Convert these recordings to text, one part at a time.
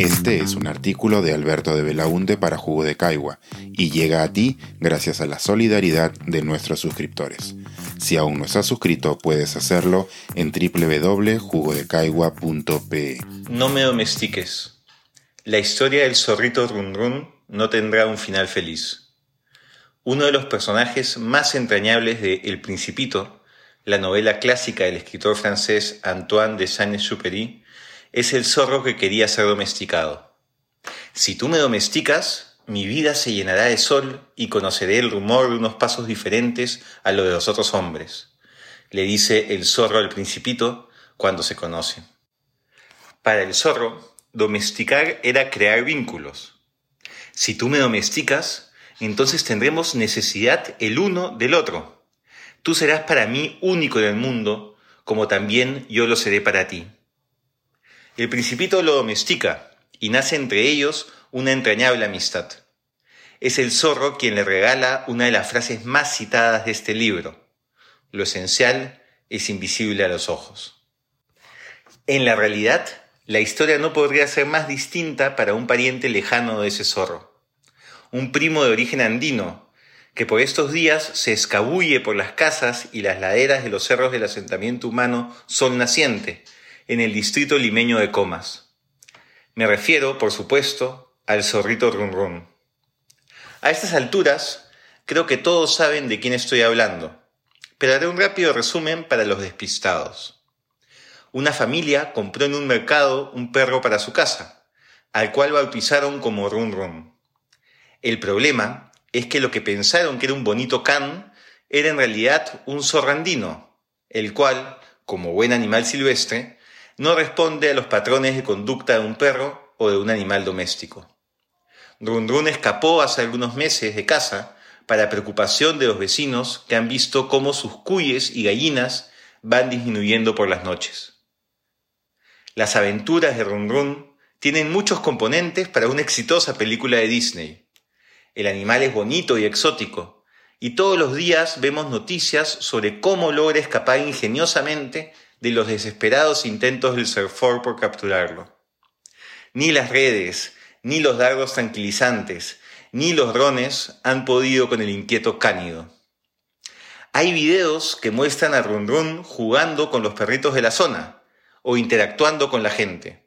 Este es un artículo de Alberto de Belaunte para Jugo de Caigua y llega a ti gracias a la solidaridad de nuestros suscriptores. Si aún no estás suscrito, puedes hacerlo en www.jugodecaigua.pe. No me domestiques. La historia del zorrito Run no tendrá un final feliz. Uno de los personajes más entrañables de El Principito, la novela clásica del escritor francés Antoine de Saint-Exupéry, es el zorro que quería ser domesticado. Si tú me domesticas, mi vida se llenará de sol y conoceré el rumor de unos pasos diferentes a los de los otros hombres, le dice el zorro al principito cuando se conocen. Para el zorro, domesticar era crear vínculos. Si tú me domesticas, entonces tendremos necesidad el uno del otro. Tú serás para mí único en el mundo, como también yo lo seré para ti. El principito lo domestica y nace entre ellos una entrañable amistad. Es el zorro quien le regala una de las frases más citadas de este libro. Lo esencial es invisible a los ojos. En la realidad, la historia no podría ser más distinta para un pariente lejano de ese zorro. Un primo de origen andino, que por estos días se escabulle por las casas y las laderas de los cerros del asentamiento humano Sol Naciente, en el distrito limeño de Comas. Me refiero, por supuesto, al zorrito Run Run. A estas alturas, creo que todos saben de quién estoy hablando, pero haré un rápido resumen para los despistados. Una familia compró en un mercado un perro para su casa, al cual bautizaron como Run Run. El problema es que lo que pensaron que era un bonito can era en realidad un zorrandino, el cual, como buen animal silvestre, no responde a los patrones de conducta de un perro o de un animal doméstico. Run escapó hace algunos meses de casa para preocupación de los vecinos que han visto cómo sus cuyes y gallinas van disminuyendo por las noches. Las aventuras de Run tienen muchos componentes para una exitosa película de Disney. El animal es bonito y exótico, y todos los días vemos noticias sobre cómo logra escapar ingeniosamente de los desesperados intentos del Surfor por capturarlo. Ni las redes, ni los dardos tranquilizantes, ni los drones han podido con el inquieto cánido. Hay videos que muestran a Run Run jugando con los perritos de la zona o interactuando con la gente.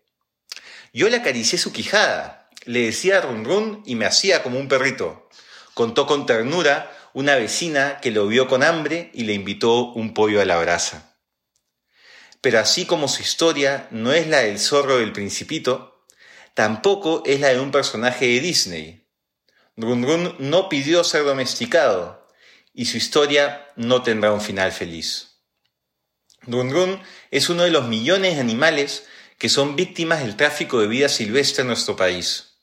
Yo le acaricié su quijada, le decía a Run Run y me hacía como un perrito. Contó con ternura una vecina que lo vio con hambre y le invitó un pollo a la brasa. Pero así como su historia no es la del zorro del principito, tampoco es la de un personaje de Disney. Run no pidió ser domesticado y su historia no tendrá un final feliz. Run es uno de los millones de animales que son víctimas del tráfico de vida silvestre en nuestro país.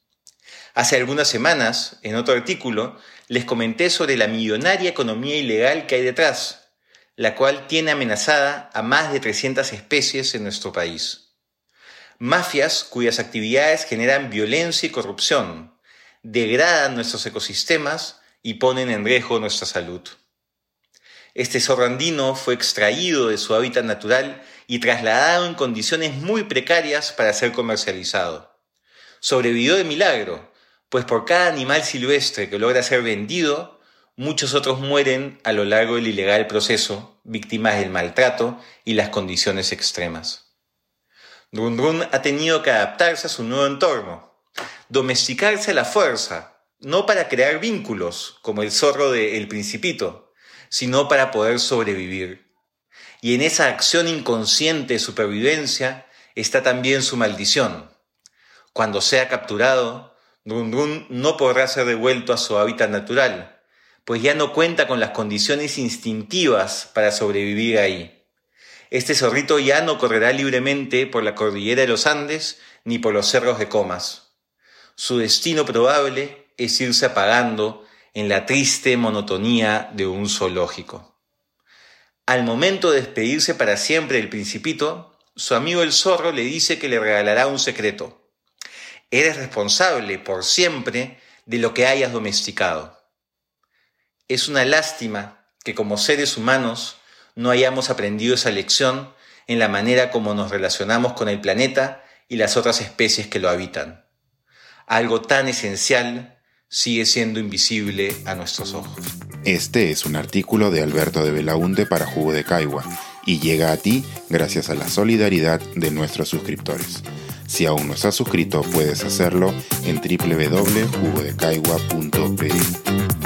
Hace algunas semanas, en otro artículo, les comenté sobre la millonaria economía ilegal que hay detrás, la cual tiene amenazada a más de 300 especies en nuestro país. Mafias cuyas actividades generan violencia y corrupción, degradan nuestros ecosistemas y ponen en riesgo nuestra salud. Este zorrandino fue extraído de su hábitat natural y trasladado en condiciones muy precarias para ser comercializado. Sobrevivió de milagro, pues por cada animal silvestre que logra ser vendido, muchos otros mueren a lo largo del ilegal proceso, víctimas del maltrato y las condiciones extremas. Run Run ha tenido que adaptarse a su nuevo entorno, domesticarse a la fuerza, no para crear vínculos, como el zorro de El Principito, sino para poder sobrevivir. Y en esa acción inconsciente de supervivencia está también su maldición. Cuando sea capturado, Run Run no podrá ser devuelto a su hábitat natural, pues ya no cuenta con las condiciones instintivas para sobrevivir ahí. Este zorrito ya no correrá libremente por la cordillera de los Andes ni por los cerros de Comas. Su destino probable es irse apagando en la triste monotonía de un zoológico. Al momento de despedirse para siempre del principito, su amigo el zorro le dice que le regalará un secreto. Eres responsable por siempre de lo que hayas domesticado. Es una lástima que como seres humanos no hayamos aprendido esa lección en la manera como nos relacionamos con el planeta y las otras especies que lo habitan. algo tan esencial sigue siendo invisible a nuestros ojos. Este es un artículo de Alberto de Belaunte para Jugo de Caigua y llega a ti gracias a la solidaridad de nuestros suscriptores. Si aún no estás suscrito, puedes hacerlo en www.jugodecaigua.pe.